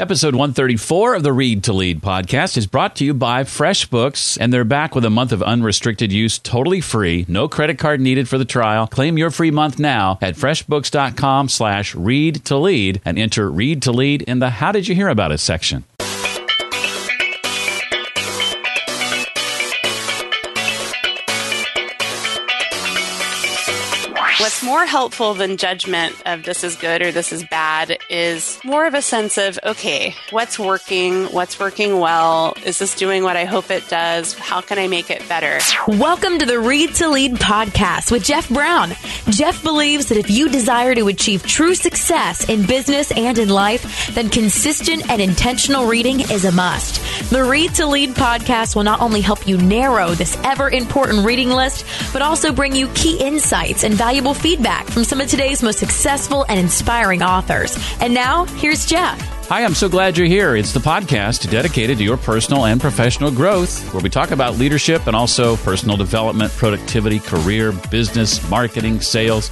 Episode 134 of the Read to Lead podcast is brought to you by FreshBooks, and they're back with a month of unrestricted use totally free. No credit card needed for the trial. Claim your free month now at freshbooks.com slash read to lead and enter read to lead in the How Did You Hear About Us section. More helpful than judgment of this is good or this is bad is more of a sense of, okay, what's working? What's working well? Is this doing what I hope it does? How can I make it better? Welcome to the Read to Lead podcast with Jeff Brown. Jeff believes that if you desire to achieve true success in business and in life, then consistent and intentional reading is a must. The Read to Lead podcast will not only help you narrow this ever important reading list, but also bring you key insights and valuable feedback from some of today's most successful and inspiring authors. And now, here's Jeff. Hi, I'm so glad you're here. It's the podcast dedicated to your personal and professional growth, where we talk about leadership and also personal development, productivity, career, business, marketing, sales,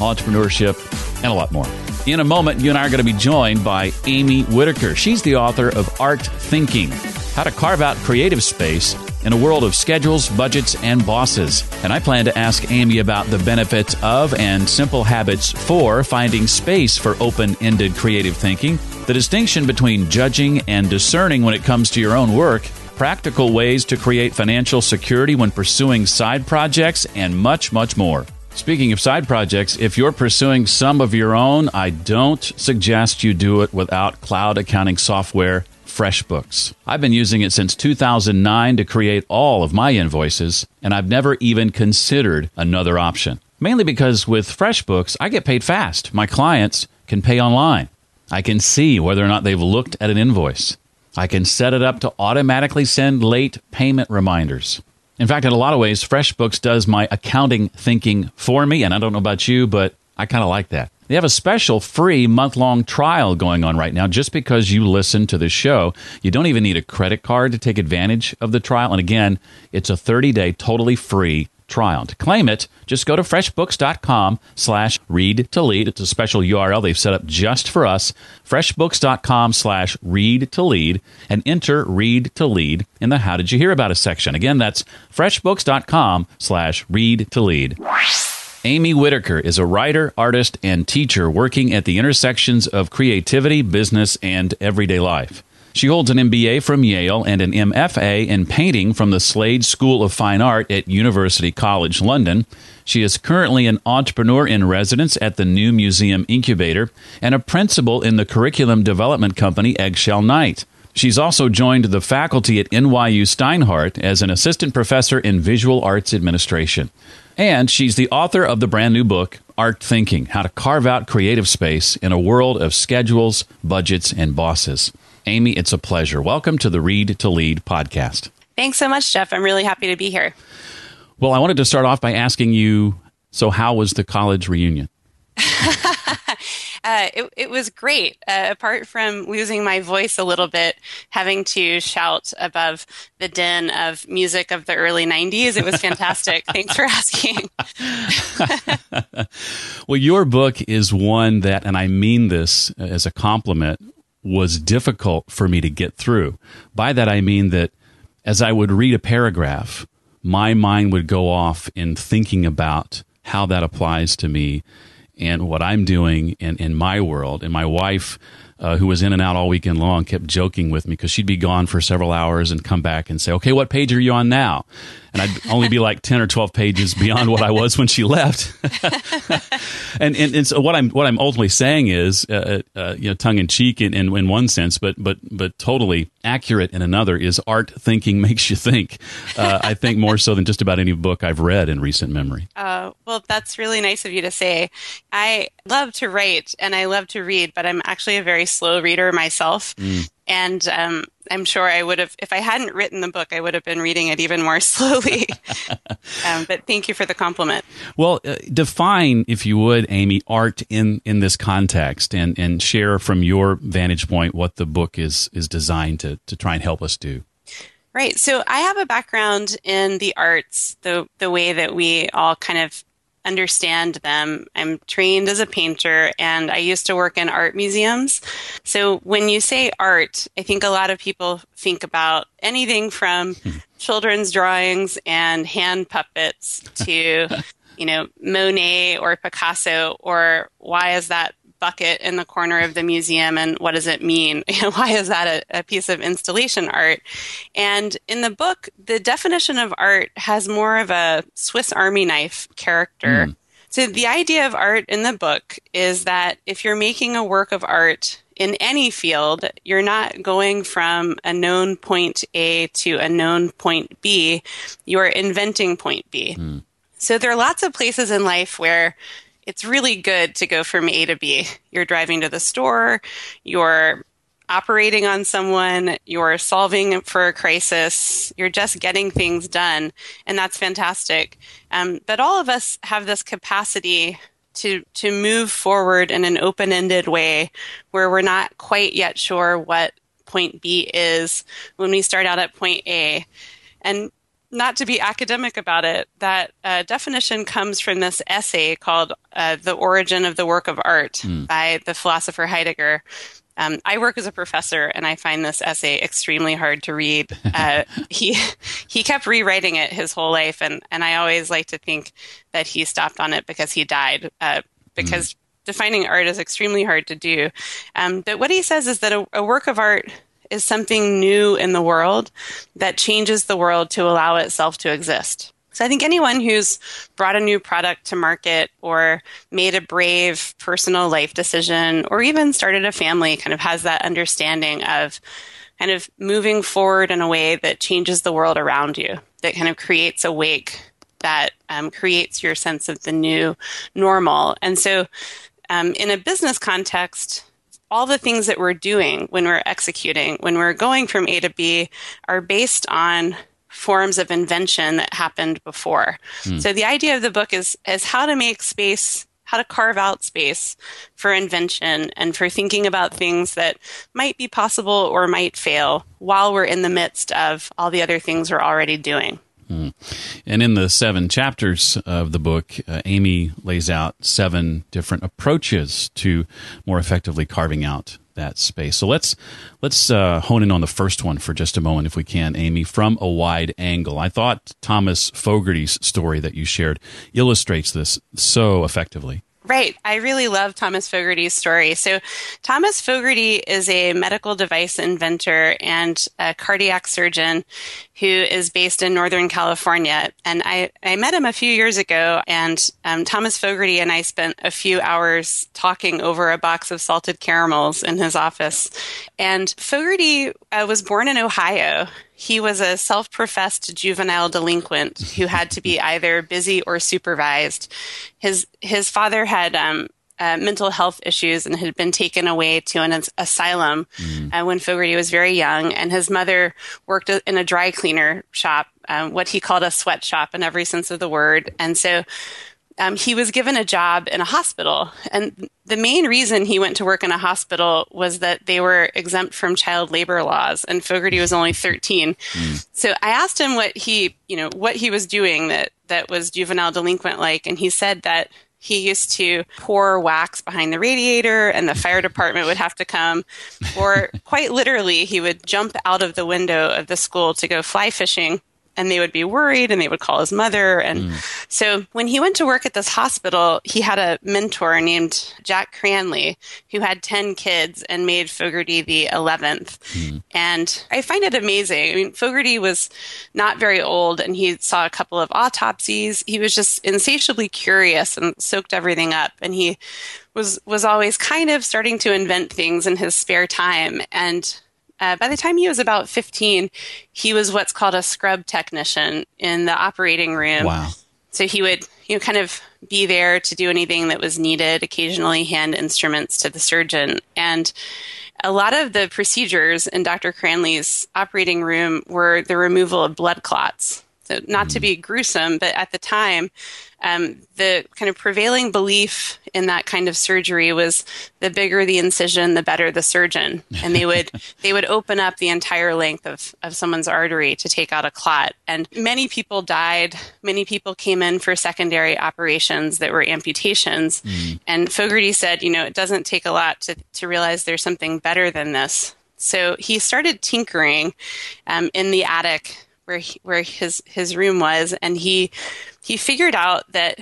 entrepreneurship, and a lot more. In a moment, you and I are going to be joined by Amy Whitaker. She's the author of Art Thinking How to Carve Out Creative Space in a world of schedules, budgets, and bosses. And I plan to ask Amy about the benefits of and simple habits for finding space for open ended creative thinking, the distinction between judging and discerning when it comes to your own work, practical ways to create financial security when pursuing side projects, and much, much more. Speaking of side projects, if you're pursuing some of your own, I don't suggest you do it without cloud accounting software FreshBooks. I've been using it since 2009 to create all of my invoices, and I've never even considered another option. Mainly because with FreshBooks, I get paid fast. My clients can pay online. I can see whether or not they've looked at an invoice. I can set it up to automatically send late payment reminders. In fact, in a lot of ways, FreshBooks does my accounting thinking for me, and I don't know about you, but I kind of like that. They have a special free month long trial going on right now just because you listen to the show. You don't even need a credit card to take advantage of the trial. And again, it's a 30 day totally free trial. To claim it, just go to freshbooks.com slash read to lead. It's a special URL they've set up just for us. Freshbooks.com slash read to lead and enter read to lead in the how did you hear about us section. Again, that's freshbooks.com slash read to lead. Amy Whitaker is a writer, artist, and teacher working at the intersections of creativity, business, and everyday life. She holds an MBA from Yale and an MFA in painting from the Slade School of Fine Art at University College London. She is currently an entrepreneur in residence at the New Museum Incubator and a principal in the curriculum development company Eggshell Knight. She's also joined the faculty at NYU Steinhardt as an assistant professor in visual arts administration. And she's the author of the brand new book, Art Thinking How to Carve Out Creative Space in a World of Schedules, Budgets, and Bosses. Amy, it's a pleasure. Welcome to the Read to Lead podcast. Thanks so much, Jeff. I'm really happy to be here. Well, I wanted to start off by asking you so, how was the college reunion? Uh, it, it was great. Uh, apart from losing my voice a little bit, having to shout above the din of music of the early 90s, it was fantastic. Thanks for asking. well, your book is one that, and I mean this as a compliment, was difficult for me to get through. By that, I mean that as I would read a paragraph, my mind would go off in thinking about how that applies to me and what I'm doing in, in my world. And my wife, uh, who was in and out all weekend long, kept joking with me because she'd be gone for several hours and come back and say, "Okay, what page are you on now?" And I'd only be like ten or twelve pages beyond what I was when she left. and, and, and so what I'm what I'm ultimately saying is, uh, uh, you know, tongue in cheek in, in, in one sense, but but but totally accurate in another is art thinking makes you think. Uh, I think more so than just about any book I've read in recent memory. Uh, well, that's really nice of you to say. I love to write and I love to read, but I'm actually a very slow reader myself. Mm. And um, I'm sure I would have, if I hadn't written the book, I would have been reading it even more slowly. um, but thank you for the compliment. Well, uh, define, if you would, Amy, art in, in this context and, and share from your vantage point what the book is, is designed to, to try and help us do. Right. So I have a background in the arts, the, the way that we all kind of understand them. I'm trained as a painter and I used to work in art museums. So when you say art, I think a lot of people think about anything from hmm. children's drawings and hand puppets to, you know, Monet or Picasso or why is that bucket in the corner of the museum and what does it mean? Why is that a, a, piece of installation art? And in the book, the definition of art has more of a Swiss Army knife character. Mm. So the idea of art in the book is that if you're making a work of art in any field, you're not going from a known point A to a known point B, you're inventing point B. Mm. So there are lots of places in life where it's really good to go from A to B. You're driving to the store, you're operating on someone, you're solving for a crisis, you're just getting things done, and that's fantastic. Um, but all of us have this capacity to to move forward in an open-ended way where we're not quite yet sure what point B is when we start out at point A. And not to be academic about it, that uh, definition comes from this essay called uh, The Origin of the Work of Art mm. by the philosopher Heidegger. Um, I work as a professor, and I find this essay extremely hard to read. Uh, he he kept rewriting it his whole life, and, and I always like to think that he stopped on it because he died. Uh, because mm. defining art is extremely hard to do. Um, but what he says is that a, a work of art is something new in the world that changes the world to allow itself to exist. So I think anyone who's brought a new product to market or made a brave personal life decision or even started a family kind of has that understanding of kind of moving forward in a way that changes the world around you, that kind of creates a wake that um, creates your sense of the new normal. And so um, in a business context, all the things that we're doing when we're executing, when we're going from A to B, are based on forms of invention that happened before. Hmm. So the idea of the book is is how to make space how to carve out space for invention and for thinking about things that might be possible or might fail while we're in the midst of all the other things we're already doing. Mm. And in the seven chapters of the book, uh, Amy lays out seven different approaches to more effectively carving out that space. So let's let's uh, hone in on the first one for just a moment, if we can, Amy, from a wide angle. I thought Thomas Fogarty's story that you shared illustrates this so effectively. Right. I really love Thomas Fogarty's story. So, Thomas Fogarty is a medical device inventor and a cardiac surgeon who is based in Northern California. And I, I met him a few years ago, and um, Thomas Fogarty and I spent a few hours talking over a box of salted caramels in his office. And Fogarty uh, was born in Ohio he was a self professed juvenile delinquent who had to be either busy or supervised. His, his father had um, uh, mental health issues and had been taken away to an asylum mm. uh, when Fogarty was very young. And his mother worked in a dry cleaner shop, um, what he called a sweatshop in every sense of the word. And so um, he was given a job in a hospital. And the main reason he went to work in a hospital was that they were exempt from child labor laws, and Fogarty was only 13. Mm. So I asked him what he, you know, what he was doing that that was juvenile delinquent like, and he said that he used to pour wax behind the radiator and the fire department would have to come. Or quite literally he would jump out of the window of the school to go fly fishing and they would be worried and they would call his mother. And mm. so when he went to work at this hospital, he had a mentor named Jack Cranley who had 10 kids and made Fogarty the 11th. Mm. And I find it amazing. I mean, Fogarty was not very old and he saw a couple of autopsies. He was just insatiably curious and soaked everything up. And he was, was always kind of starting to invent things in his spare time. And uh, by the time he was about 15, he was what's called a scrub technician in the operating room. Wow. So he would, you know, kind of be there to do anything that was needed, occasionally hand instruments to the surgeon. And a lot of the procedures in Dr. Cranley's operating room were the removal of blood clots. Not to be gruesome, but at the time, um, the kind of prevailing belief in that kind of surgery was the bigger the incision, the better the surgeon, and they would they would open up the entire length of of someone's artery to take out a clot. And many people died. Many people came in for secondary operations that were amputations. Mm. And Fogarty said, you know, it doesn't take a lot to to realize there's something better than this. So he started tinkering um, in the attic where he, where his his room was, and he he figured out that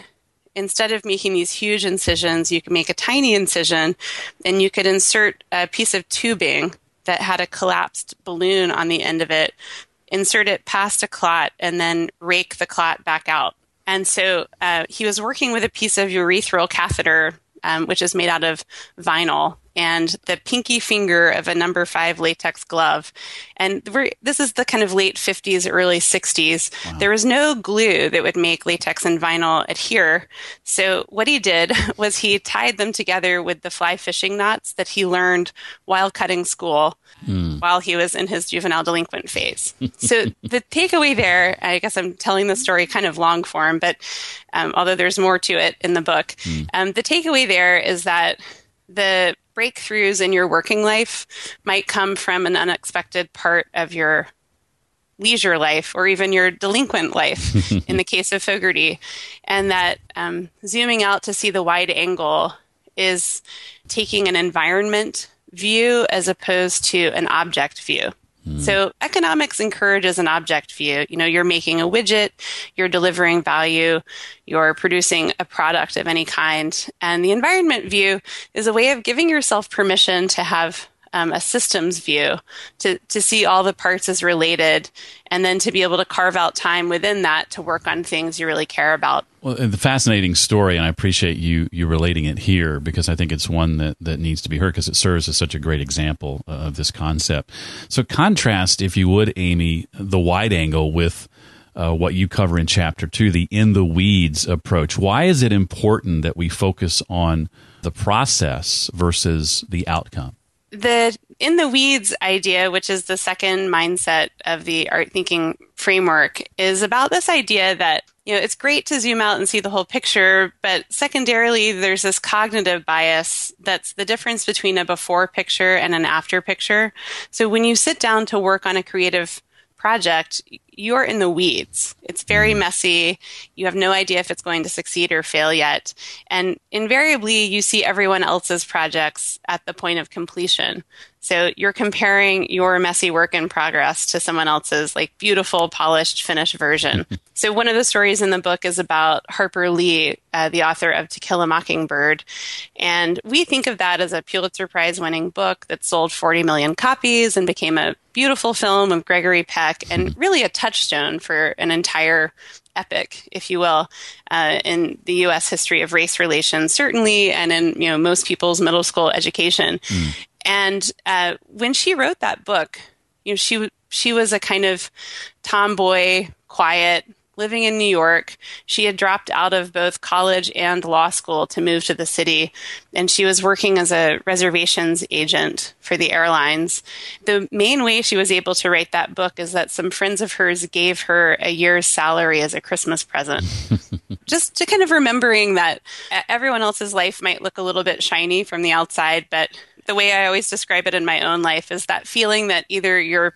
instead of making these huge incisions, you could make a tiny incision, and you could insert a piece of tubing that had a collapsed balloon on the end of it, insert it past a clot, and then rake the clot back out. And so uh, he was working with a piece of urethral catheter, um, which is made out of vinyl, and the pinky finger of a number five latex glove. And this is the kind of late 50s, early 60s. Wow. There was no glue that would make latex and vinyl adhere. So what he did was he tied them together with the fly fishing knots that he learned while cutting school mm. while he was in his juvenile delinquent phase. so the takeaway there, I guess I'm telling the story kind of long form, but um, although there's more to it in the book, mm. um, the takeaway there is that the breakthroughs in your working life might come from an unexpected part of your leisure life or even your delinquent life in the case of Fogarty. And that um, zooming out to see the wide angle is taking an environment view as opposed to an object view. Mm. So economics encourages an object view. You know, you're making a widget, you're delivering value, you're producing a product of any kind. And the environment view is a way of giving yourself permission to have um, a systems view to, to see all the parts as related and then to be able to carve out time within that to work on things you really care about. Well, the fascinating story, and I appreciate you you relating it here because I think it's one that, that needs to be heard because it serves as such a great example of this concept. So, contrast, if you would, Amy, the wide angle with uh, what you cover in chapter two, the in the weeds approach. Why is it important that we focus on the process versus the outcome? The in the weeds idea, which is the second mindset of the art thinking framework, is about this idea that you know it's great to zoom out and see the whole picture, but secondarily, there's this cognitive bias that's the difference between a before picture and an after picture. So when you sit down to work on a creative project, you're in the weeds. It's very mm-hmm. messy. You have no idea if it's going to succeed or fail yet. And invariably, you see everyone else's projects at the point of completion. So you're comparing your messy work in progress to someone else's like beautiful, polished, finished version. so one of the stories in the book is about Harper Lee, uh, the author of To Kill a Mockingbird. And we think of that as a Pulitzer Prize winning book that sold 40 million copies and became a beautiful film of Gregory Peck and really a touchstone for an entire epic, if you will, uh, in the U.S. history of race relations, certainly, and in you know most people's middle school education. Mm. And uh, when she wrote that book, you know, she she was a kind of tomboy, quiet, living in New York. She had dropped out of both college and law school to move to the city, and she was working as a reservations agent for the airlines. The main way she was able to write that book is that some friends of hers gave her a year's salary as a Christmas present. Just to kind of remembering that everyone else's life might look a little bit shiny from the outside, but the way I always describe it in my own life is that feeling that either you're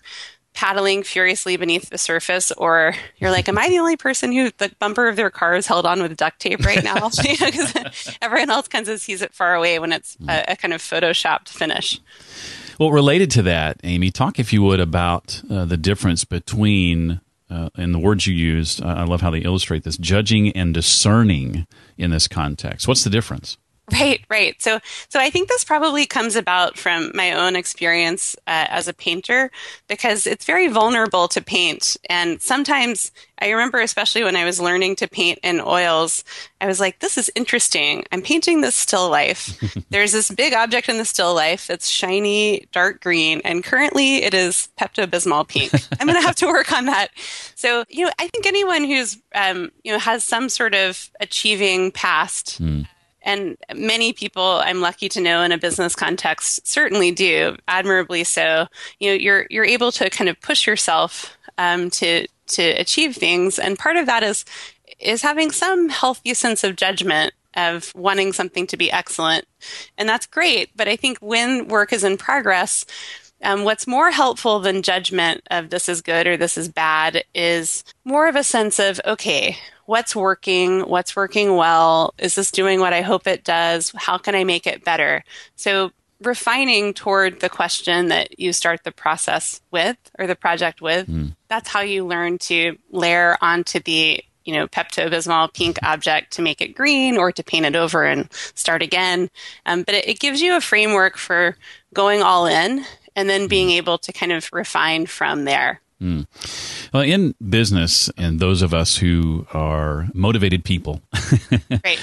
paddling furiously beneath the surface, or you're like, Am I the only person who the bumper of their car is held on with duct tape right now? Because everyone else kind of sees it far away when it's a, a, kind of photoshopped finish. Well, related to that, Amy, talk if you would about uh, the difference between. Uh, and the words you used, I love how they illustrate this judging and discerning in this context. What's the difference? Right, right. So, so I think this probably comes about from my own experience uh, as a painter because it's very vulnerable to paint. And sometimes I remember, especially when I was learning to paint in oils, I was like, this is interesting. I'm painting this still life. There's this big object in the still life that's shiny, dark green, and currently it is Pepto Bismol pink. I'm going to have to work on that. So, you know, I think anyone who's, um, you know, has some sort of achieving past. Mm and many people I'm lucky to know in a business context certainly do admirably so. You know, you're you're able to kind of push yourself um, to to achieve things. And part of that is is having some healthy sense of judgment of wanting something to be excellent. And that's great. But I think when work is in progress, um, what's more helpful than judgment of this is good or this is bad is more of a sense of, okay, what's working? What's working well? Is this doing what I hope it does? How can I make it better? So refining toward the question that you start the process with or the project with, mm. that's how you learn to layer onto the you know, Pepto Bismol pink object to make it green or to paint it over and start again. Um, but it, it gives you a framework for going all in and then being able to kind of refine from there. Mm. Well, in business, and those of us who are motivated people, right.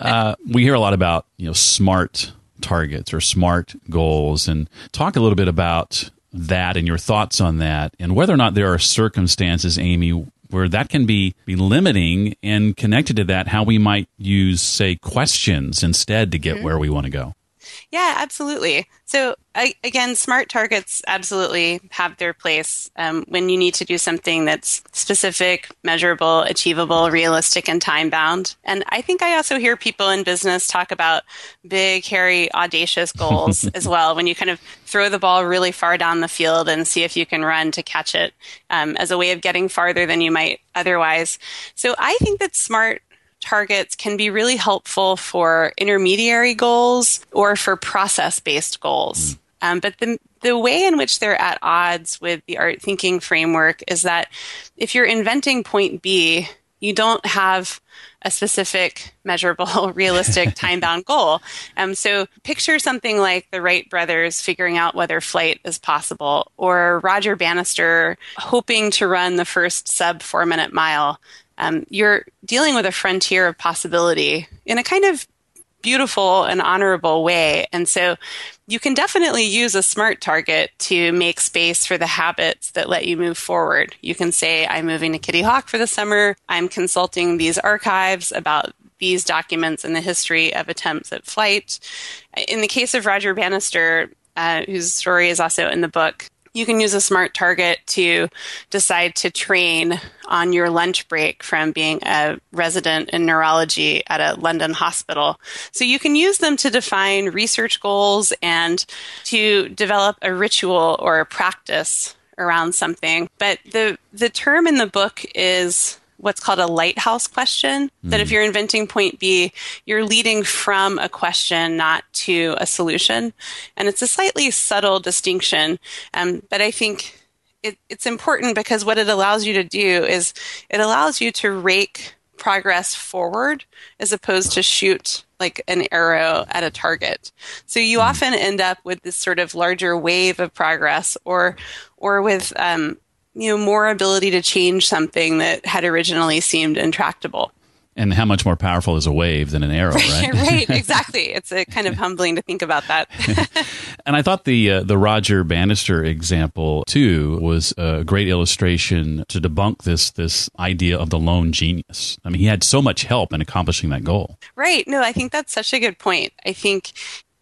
uh, we hear a lot about you know smart targets or smart goals, and talk a little bit about that and your thoughts on that, and whether or not there are circumstances, Amy, where that can be, be limiting and connected to that, how we might use, say, questions instead to get mm-hmm. where we want to go. Yeah, absolutely. So I, again, smart targets absolutely have their place um, when you need to do something that's specific, measurable, achievable, realistic, and time bound. And I think I also hear people in business talk about big, hairy, audacious goals as well. When you kind of throw the ball really far down the field and see if you can run to catch it um, as a way of getting farther than you might otherwise. So I think that smart targets can be really helpful for intermediary goals or for process based goals. Mm. Um, but the, the way in which they're at odds with the art thinking framework is that if you're inventing point B, you don't have a specific, measurable, realistic, time bound goal. Um, so picture something like the Wright brothers figuring out whether flight is possible, or Roger Bannister hoping to run the first sub four minute mile um, you're dealing with a frontier of possibility in a kind of beautiful and honorable way. And so you can definitely use a smart target to make space for the habits that let you move forward. You can say, I'm moving to Kitty Hawk for the summer. I'm consulting these archives about these documents in the history of attempts at flight. In the case of Roger Bannister, uh, whose story is also in the book, you can use a smart target to decide to train on your lunch break from being a resident in neurology at a London hospital. So you can use them to define research goals and to develop a ritual or a practice around something. But the the term in the book is what's called a lighthouse question. Mm. That if hmm. you're inventing point B, you're leading from a question, not to a solution. And it's a slightly subtle distinction. Um, but I think it, it's important because what it allows you to do is it allows you to rake progress forward as opposed to shoot like an arrow at a target. So you mm. often end up with this sort of larger wave of progress or or with um, you know more ability to change something that had originally seemed intractable and how much more powerful is a wave than an arrow, right? right, exactly. It's a kind of humbling to think about that. and I thought the uh, the Roger Bannister example too was a great illustration to debunk this this idea of the lone genius. I mean, he had so much help in accomplishing that goal. Right. No, I think that's such a good point. I think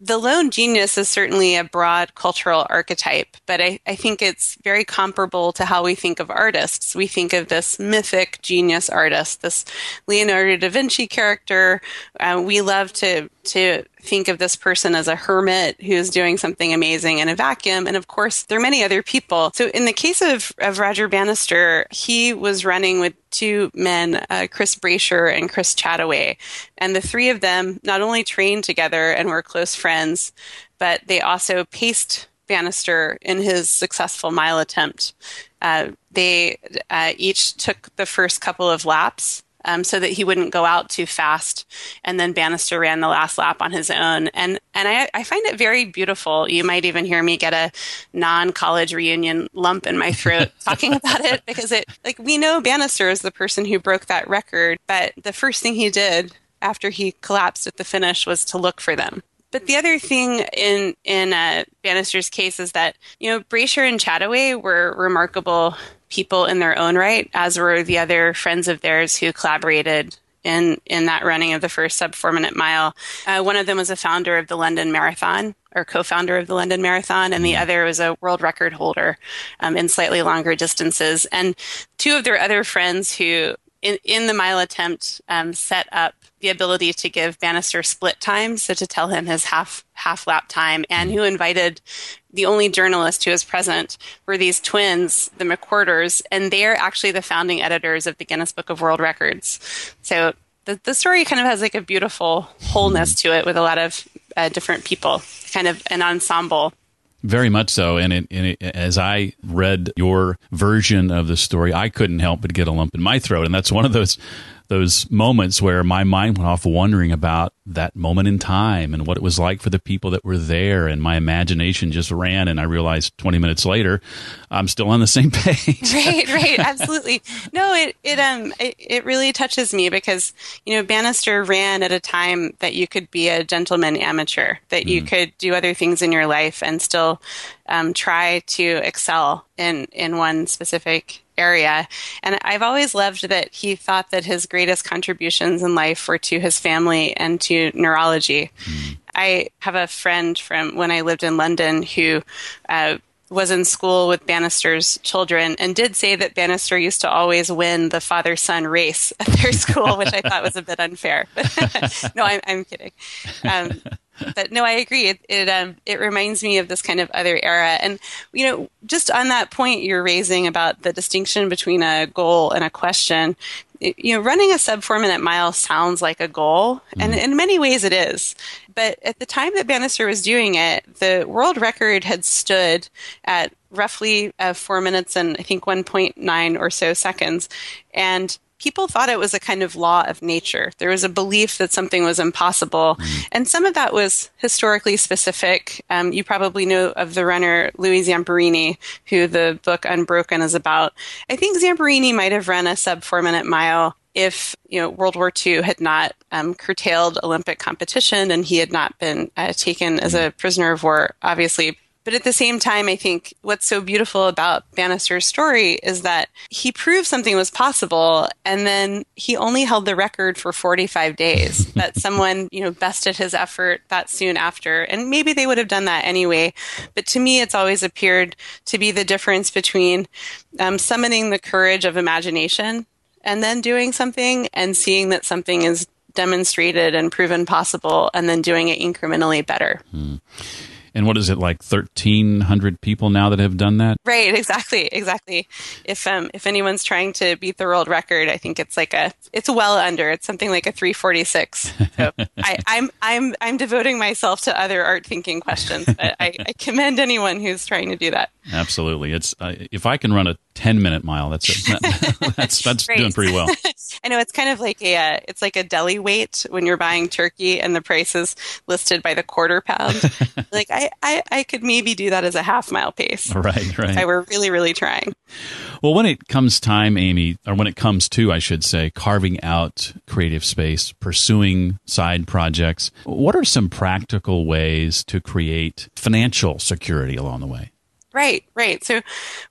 the lone genius is certainly a broad cultural archetype, but I, I, think it's very comparable to how we think of artists. We think of this mythic genius artist, this Leonardo da Vinci character. Uh, we love to to think of this person as a hermit who's doing something amazing in a vacuum. And of course, there are many other people. So in the case of, of Roger Bannister, he was running with two men, uh, Chris Brasher and Chris Chataway. And the three of them not only trained together and were close friends, but they also paced Bannister in his successful mile attempt. Uh, they uh, each took the first couple of laps um, so that he wouldn't go out too fast. And then Bannister ran the last lap on his own. And and I, I find it very beautiful. You might even hear me get a non-college reunion lump in my throat talking about it because it like we know Bannister is the person who broke that record, but the first thing he did after he collapsed at the finish was to look for them. But the other thing in in uh, Bannister's case is that you know Brasher and Chataway were remarkable people in their own right, as were the other friends of theirs who collaborated in in that running of the first sub four minute mile. Uh, one of them was a founder of the London Marathon, or co-founder of the London Marathon, and the mm-hmm. other was a world record holder um, in slightly longer distances. And two of their other friends who, in, in the mile attempt, um, set up the ability to give Bannister split time, so to tell him his half half lap time, and mm-hmm. who invited the only journalist who was present were these twins, the McWhirters, and they're actually the founding editors of the Guinness Book of World Records. So the, the story kind of has like a beautiful wholeness to it with a lot of uh, different people, kind of an ensemble. Very much so. And, it, and it, as I read your version of the story, I couldn't help but get a lump in my throat. And that's one of those those moments where my mind went off wondering about that moment in time and what it was like for the people that were there and my imagination just ran and I realized 20 minutes later I'm still on the same page. right, right, absolutely. No, it it um it, it really touches me because you know Bannister ran at a time that you could be a gentleman amateur, that you mm. could do other things in your life and still um, try to excel in in one specific area. And I've always loved that he thought that his greatest contributions in life were to his family and to neurology. Mm. I have a friend from when I lived in London who uh, was in school with Bannister's children and did say that Bannister used to always win the father son race at their school, which I thought was a bit unfair. no, I'm, I'm kidding. Um, but no, I agree. It it, um, it reminds me of this kind of other era, and you know, just on that point you're raising about the distinction between a goal and a question. It, you know, running a sub four minute mile sounds like a goal, mm-hmm. and in many ways it is. But at the time that Bannister was doing it, the world record had stood at roughly uh, four minutes and I think 1.9 or so seconds, and people thought it was a kind of law of nature. There was a belief that something was impossible. Mm. And some of that was historically specific. Um, you probably know of the runner Louis Zamperini, who the book Unbroken is about. I think Zamperini might have run a sub four minute mile if you know World War II had not um, curtailed Olympic competition and he had not been uh, taken as a prisoner of war, obviously but at the same time, I think what's so beautiful about Bannister's story is that he proved something was possible and then he only held the record for 45 days. that someone, you know, bested his effort that soon after. And maybe they would have done that anyway. But to me, it's always appeared to be the difference between um, summoning the courage of imagination and then doing something and seeing that something is demonstrated and proven possible and then doing it incrementally better. Hmm. And what is it like? Thirteen hundred people now that have done that. Right. Exactly. Exactly. If um if anyone's trying to beat the world record, I think it's like a it's well under. It's something like a three forty six. So I, I'm I'm I'm devoting myself to other art thinking questions. but I, I commend anyone who's trying to do that. Absolutely. It's uh, if I can run a 10 minute mile, that's a, that's that's doing pretty well. I know it's kind of like a uh, it's like a deli weight when you're buying turkey and the price is listed by the quarter pound. like I, I I could maybe do that as a half mile pace. Right, right. If I were really really trying. Well, when it comes time, Amy, or when it comes to, I should say, carving out creative space, pursuing side projects, what are some practical ways to create financial security along the way? Right, right. So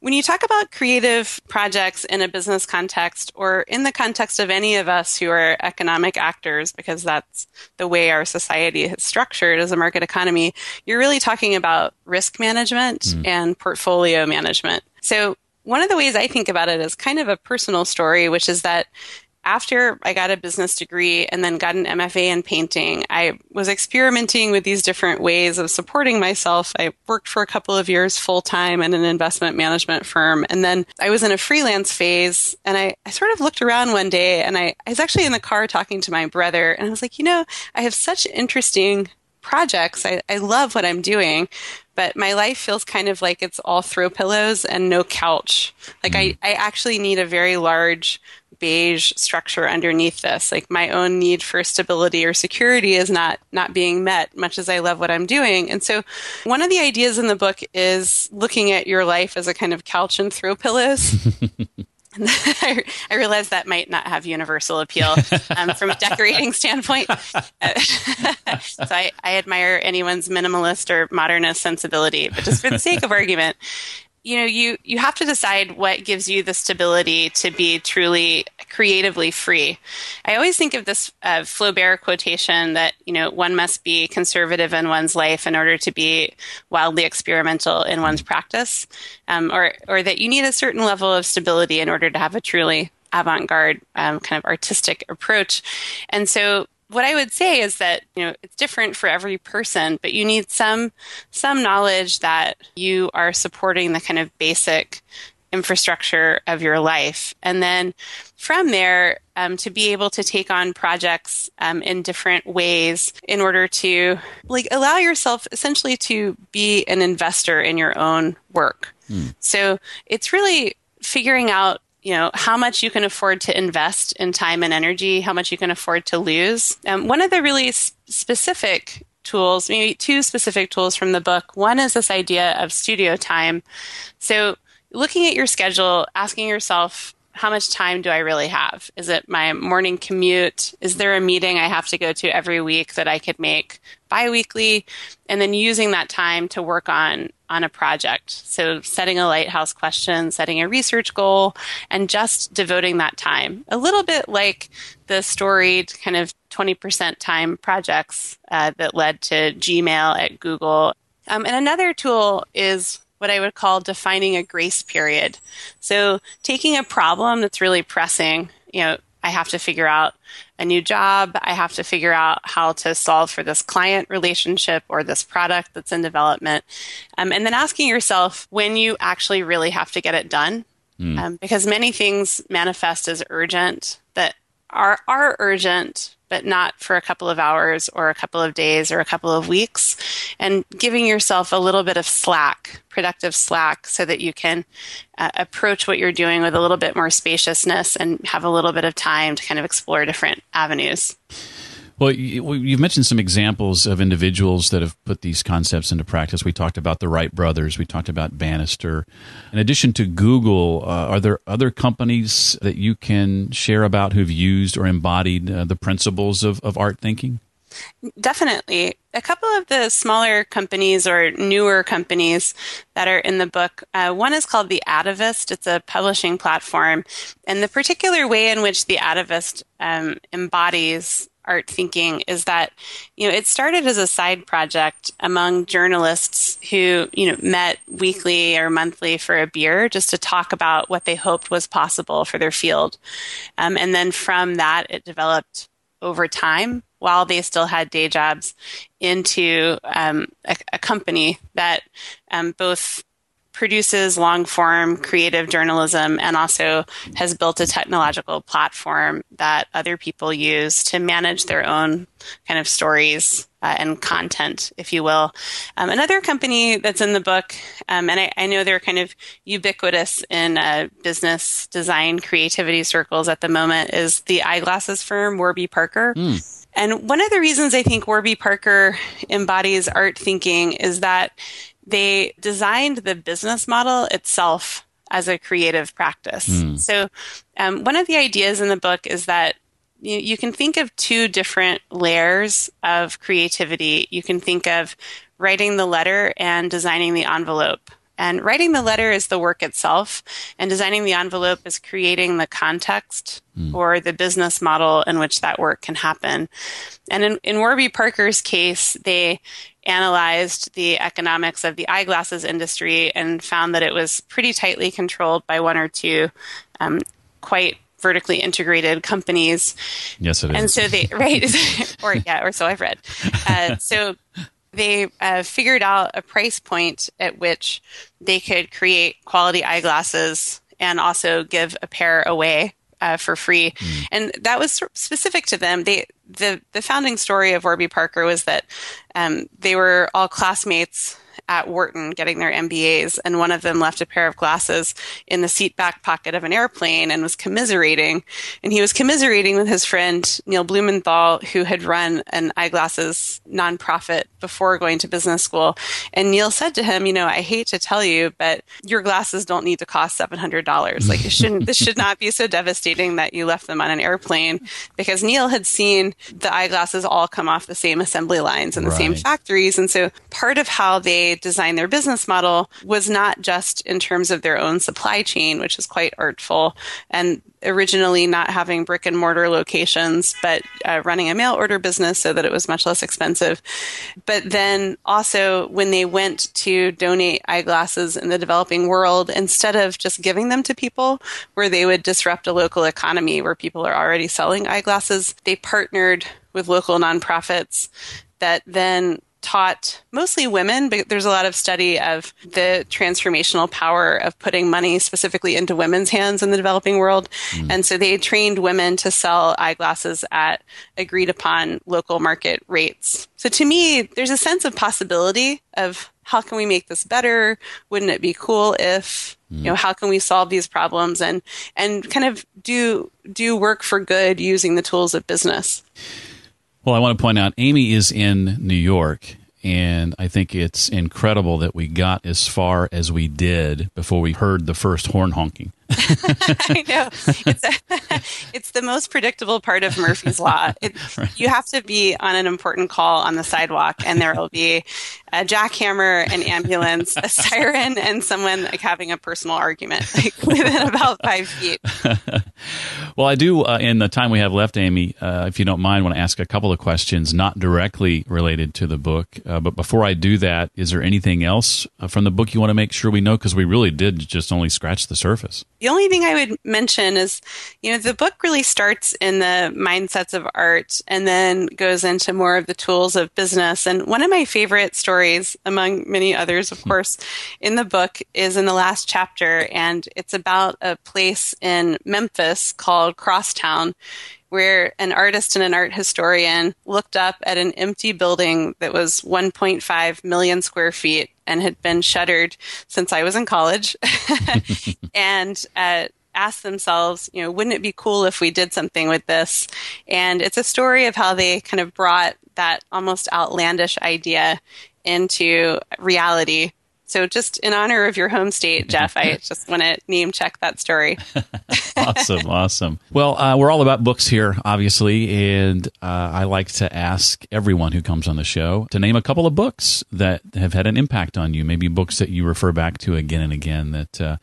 when you talk about creative projects in a business context or in the context of any of us who are economic actors, because that's the way our society is structured as a market economy, you're really talking about risk management mm. and portfolio management. So one of the ways I think about it is kind of a personal story, which is that after I got a business degree and then got an MFA in painting, I was experimenting with these different ways of supporting myself. I worked for a couple of years full time in an investment management firm. And then I was in a freelance phase and I, I sort of looked around one day and I, I was actually in the car talking to my brother and I was like, you know, I have such interesting projects. I, I love what I'm doing, but my life feels kind of like it's all throw pillows and no couch. Like. I, hmm. I actually need a very large beige structure underneath this. Like my own need for stability or security is not not being met, much as I love what I'm doing. And so, one of the ideas in the book is looking at your life as a kind of couch and throw pillows. I, I realize that might not have universal appeal um, from a decorating standpoint. so I, I admire anyone's minimalist or modernist sensibility, but just for the sake of argument, you know you you have to decide what gives you the stability to be truly creatively free. I always think of this uh, flaubert quotation that you know one must be conservative in one's life in order to be wildly experimental in one's practice um, or or that you need a certain level of stability in order to have a truly avant-garde um, kind of artistic approach. And so what I would say is that you know it's different for every person, but you need some some knowledge that you are supporting the kind of basic infrastructure of your life, and then from there um, to be able to take on projects um, in different ways in order to like allow yourself essentially to be an investor in your own work. Hmm. So it's really figuring out you know how much you can afford to invest in time and energy how much you can afford to lose um, one of the really specific tools maybe two specific tools from the book one is this idea of studio time so looking at your schedule asking yourself how much time do I really have? Is it my morning commute? Is there a meeting I have to go to every week that I could make biweekly? And then using that time to work on on a project. So setting a lighthouse question, setting a research goal, and just devoting that time. A little bit like the storied kind of 20% time projects uh, that led to Gmail at Google. Um, and another tool is what I would call defining a grace period. So taking a problem that's really pressing, you know, I have to figure out a new job. I have to figure out how to solve for this client relationship or this product that's in development. Um, and then asking yourself when you actually really have to get it done. Mm. Um, because many things manifest as urgent that are, are urgent, but not for a couple of hours or a couple of days or a couple of weeks. And giving yourself a little bit of slack, productive slack, so that you can uh, approach what you're doing with a little bit more spaciousness and have a little bit of time to kind of explore different avenues. Well, you've mentioned some examples of individuals that have put these concepts into practice. We talked about the Wright brothers. We talked about Bannister. In addition to Google, uh, are there other companies that you can share about who've used or embodied uh, the principles of, of art thinking? Definitely. A couple of the smaller companies or newer companies that are in the book, uh, one is called The Atavist. It's a publishing platform. And the particular way in which The Atavist um, embodies art thinking is that you know it started as a side project among journalists who you know met weekly or monthly for a beer just to talk about what they hoped was possible for their field. Um, and then from that it developed over time while they still had day jobs into um, a, a, company that um, both produces long form creative journalism and also has built a technological platform that other people use to manage their own kind of stories uh, and content, if you will. Um, another company that's in the book, um, and I, I, know they're kind of ubiquitous in uh, business design creativity circles at the moment, is the eyeglasses firm Warby Parker. Mm. And one of the reasons I think Warby Parker embodies art thinking is that they designed the business model itself as a creative practice. Mm. So, um, one of the ideas in the book is that you, you can think of two different layers of creativity. You can think of writing the letter and designing the envelope. And writing the letter is the work itself, and designing the envelope is creating the context mm. or the business model in which that work can happen. And in, in Warby Parker's case, they analyzed the economics of the eyeglasses industry and found that it was pretty tightly controlled by one or two um, quite vertically integrated companies. Yes, it is. And so they, right, or yeah, or so I've read. Uh, so they uh, figured out a price point at which they could create quality eyeglasses and also give a pair away uh, for free. Mm. And that was specific to them. They the the founding story of Warby Parker was that um, they were all classmates at Wharton getting their MBAs, and one of them left a pair of glasses in the seat back pocket of an airplane and was commiserating. And he was commiserating with his friend Neil Blumenthal, who had run an eyeglasses nonprofit before going to business school. And Neil said to him, "You know, I hate to tell you, but your glasses don't need to cost seven hundred dollars. Like, it shouldn't. this should not be so devastating that you left them on an airplane." Because Neil had seen the eyeglasses all come off the same assembly lines in the right. same factories, and so part of how they they designed their business model was not just in terms of their own supply chain, which is quite artful, and originally not having brick and mortar locations, but uh, running a mail order business so that it was much less expensive. But then also, when they went to donate eyeglasses in the developing world, instead of just giving them to people where they would disrupt a local economy where people are already selling eyeglasses, they partnered with local nonprofits that then taught mostly women, but there's a lot of study of the transformational power of putting money specifically into women's hands in the developing world. Mm. And so they trained women to sell eyeglasses at agreed upon local market rates. So to me, there's a sense of possibility of how can we make this better? Wouldn't it be cool if you know how can we solve these problems and and kind of do do work for good using the tools of business well, I want to point out Amy is in New York, and I think it's incredible that we got as far as we did before we heard the first horn honking. I know. It's, a, it's the most predictable part of Murphy's Law. It, right. You have to be on an important call on the sidewalk, and there will be a jackhammer, an ambulance, a siren, and someone like having a personal argument like, within about five feet. well, I do, uh, in the time we have left, Amy, uh, if you don't mind, want to ask a couple of questions not directly related to the book. Uh, but before I do that, is there anything else uh, from the book you want to make sure we know? Because we really did just only scratch the surface. The only thing I would mention is, you know, the book really starts in the mindsets of art and then goes into more of the tools of business. And one of my favorite stories, among many others, of hmm. course, in the book is in the last chapter. And it's about a place in Memphis called Crosstown where an artist and an art historian looked up at an empty building that was 1.5 million square feet and had been shuttered since I was in college, and uh, asked themselves, you know, wouldn't it be cool if we did something with this? And it's a story of how they kind of brought that almost outlandish idea into reality so, just in honor of your home state, Jeff, I just want to name check that story. awesome, awesome. Well, uh, we're all about books here, obviously, and uh, I like to ask everyone who comes on the show to name a couple of books that have had an impact on you. Maybe books that you refer back to again and again that uh,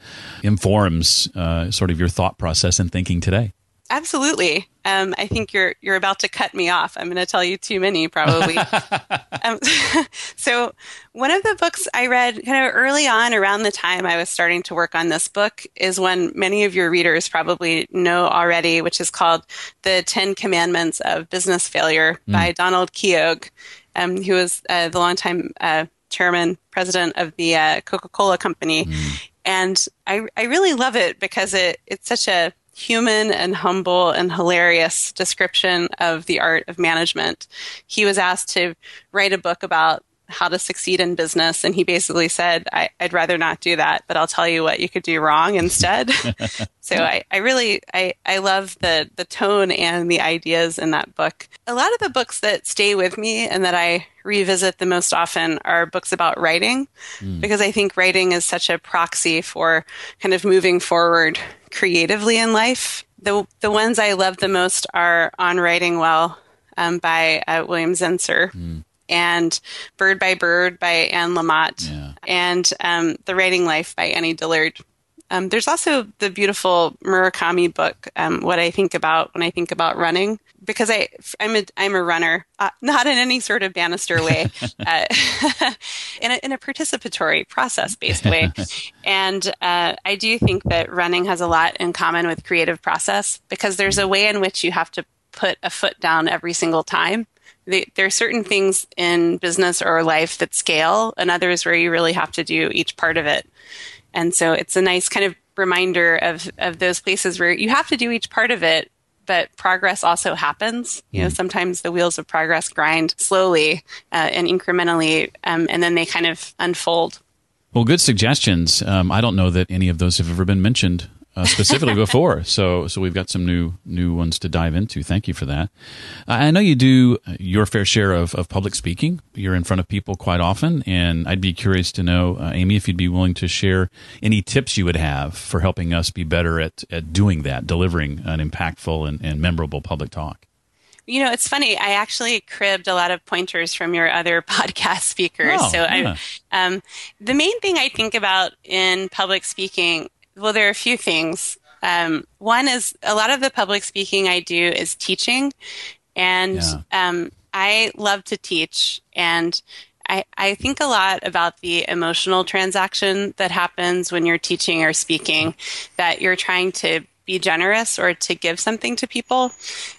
informs uh, sort of your thought process and thinking today. Absolutely. Um, I think you're you're about to cut me off. I'm going to tell you too many, probably. um, so, one of the books I read kind of early on, around the time I was starting to work on this book, is one many of your readers probably know already, which is called "The Ten Commandments of Business Failure" mm. by Donald Keough, um, who was uh, the longtime uh, chairman, president of the uh, Coca-Cola Company. Mm. And I, I really love it because it, it's such a human and humble and hilarious description of the art of management. He was asked to write a book about how to succeed in business. And he basically said, I, would rather not do that, but I'll tell you what you could do wrong instead. so I, I really, I, I love the, the tone and the ideas in that book. A lot of the books that stay with me and that I revisit the most often are books about writing, mm. because I think writing is such a proxy for kind of moving forward creatively in life. The, the ones I love the most are On Writing Well um, by uh, William Zinsser. Mm and Bird by Bird by Anne Lamott, yeah. and um, The Writing Life by Annie Dillard. Um, there's also the beautiful Murakami book, um, "What I Think About When I Think About Running," because I I'm a I'm a runner, uh, not in any sort of Bannister way, uh, in a in a participatory process based way, and uh, I do think that running has a lot in common with creative process because there's a way in which you have to put a foot down every single time there are certain things in business or life that scale and others where you really have to do each part of it. And so it's a nice kind of reminder of, of those places where you have to do each part of it, but progress also happens. You know, sometimes the wheels of progress grind slowly uh, and incrementally, um, and then they kind of unfold. Well, good suggestions. Um, I don't know that any of those have ever been mentioned uh, specifically before. So so we've got some new new ones to dive into. Thank you for that. I know you do your fair share of, of public speaking. You're in front of people quite often, and I'd be curious to know, uh, Amy, if you'd be willing to share any tips you would have for helping us be better at, at doing that, delivering an impactful and, and memorable public talk. You know, it's funny. I actually cribbed a lot of pointers from your other podcast speakers. Oh, so yeah. I, um, the main thing I think about in public speaking, well, there are a few things. Um, one is a lot of the public speaking I do is teaching, and Yeah. um, I love to teach. And I, I think a lot about the emotional transaction that happens when you're teaching or speaking, that you're trying to be generous or to give something to people.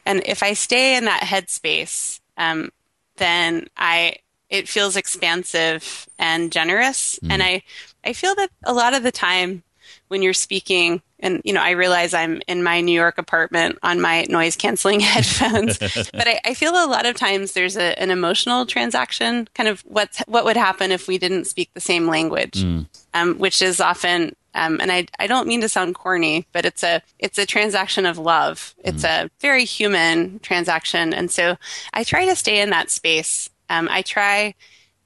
And if I stay in that headspace, um, then I it feels expansive and generous. And I I feel that a lot of the time when you're speaking and you know i realize i'm in my new york apartment on my noise canceling headphones but I, I feel a lot of times there's a, an emotional transaction kind of what's what would happen if we didn't speak the same language um, which is often um, and I, I don't mean to sound corny, but it's a it's a transaction of love. It's a very human transaction, and so I try to stay in that space. Um, I try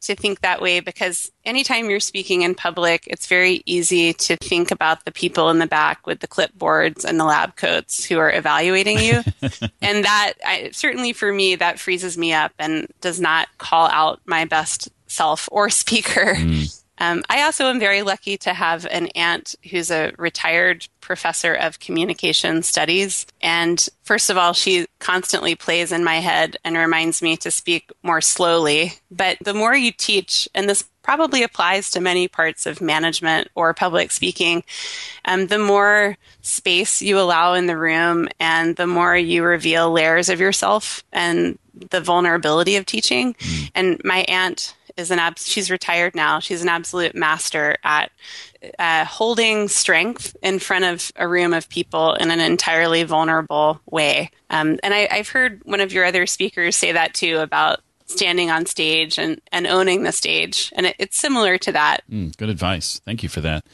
to think that way because anytime you're speaking in public, it's very easy to think about the people in the back with the clipboards and the lab coats who are evaluating you. and that, I, certainly for me, that freezes me up and does not call out my best self or speaker. Mm. Um, I also am very lucky to have an aunt who's a retired professor of communication studies. And first of all, she constantly plays in my head and reminds me to speak more slowly. But the more you teach, and this probably applies to many parts of management or public speaking, um, the more space you allow in the room and the more you reveal layers of yourself and the vulnerability of teaching. And my aunt is an abs- she's retired now. She's an absolute master at uh, holding strength in front of a room of people in an entirely vulnerable way. Um, and I, I've heard one of your other speakers say that too about standing on stage and, and owning the stage. And it, it's similar to that. Mm, good advice. Thank you for that.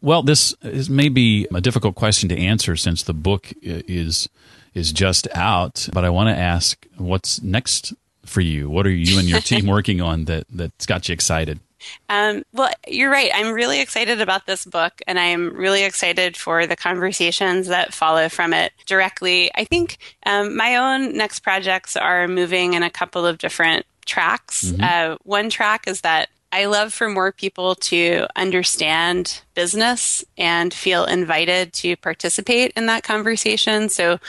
Well, this is maybe a difficult question to answer since the book is is just out. But I want to ask, what's next for you? What are you and your team working on that that's got you excited? Um, well, you're right. I'm really excited about this book, and I'm really excited for the conversations that follow from it directly. I think um, my own next projects are moving in a couple of different tracks. Uh, one track is that I love for more people to understand business and feel invited to participate in that conversation. So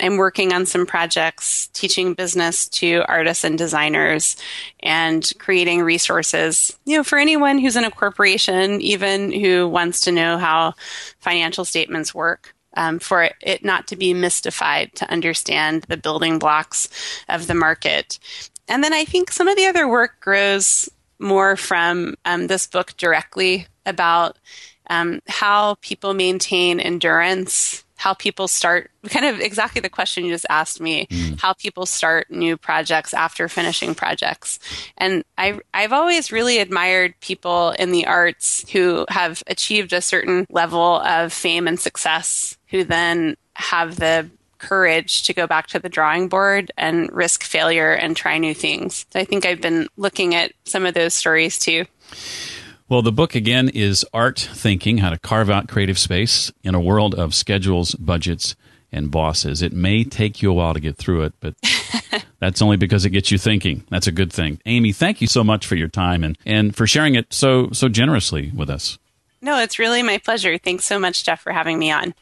I'm working on some projects teaching business to artists and designers and creating resources, you know, for anyone who's in a corporation, even who wants to know how financial statements work. Um, for it not to be mystified to understand the building blocks of the market. And then I think some of the other work grows more from um, this book directly about um, how people maintain endurance, how people start kind of exactly the question you just asked me, how people start new projects after finishing projects. And I, I've always really admired people in the arts who have achieved a certain level of fame and success, who then have the courage to go back to the drawing board and risk failure and try new things. So I think I've been looking at some of those stories too. Well, the book again is Art Thinking How to Carve Out Creative Space in a World of Schedules, Budgets, and Bosses. It may take you a while to get through it, but that's only because it gets you thinking. That's a good thing. Amy, thank you so much for your time and, and for sharing it so so generously with us. No, it's really my pleasure. Thanks so much, Jeff, for having me on.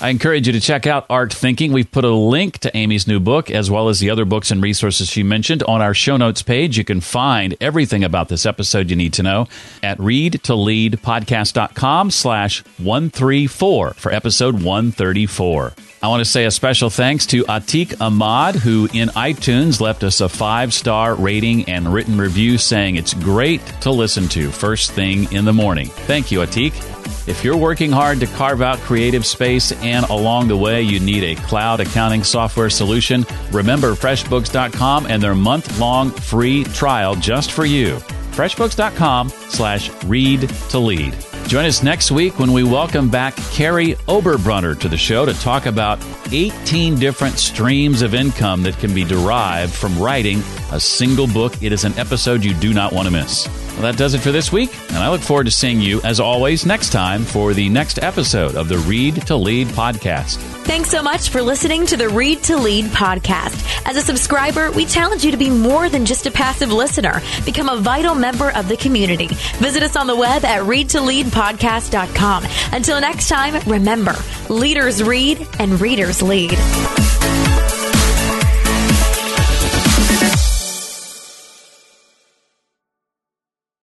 I encourage you to check out Art Thinking. We've put a link to Amy's new book, as well as the other books and resources she mentioned, on our show notes page. You can find everything about this episode you need to know at readtoleadpodcast.com slash 134 for episode 134. I want to say a special thanks to Atik Ahmad, who in iTunes left us a five star rating and written review saying it's great to listen to first thing in the morning. Thank you, Atik. If you're working hard to carve out creative space and along the way you need a cloud accounting software solution, remember FreshBooks.com and their month long free trial just for you. FreshBooks.com slash read to lead. Join us next week when we welcome back Kary Oberbrunner to the show to talk about 18 different streams of income that can be derived from writing a single book. It is an episode you do not want to miss. Well, that does it for this week, and I look forward to seeing you, as always, next time for the next episode of the Read to Lead podcast. Thanks so much for listening to the Read to Lead podcast. As a subscriber, we challenge you to be more than just a passive listener. Become a vital member of the community. Visit us on the web at readtoleadpodcast.com. Until next time, remember, leaders read and readers lead.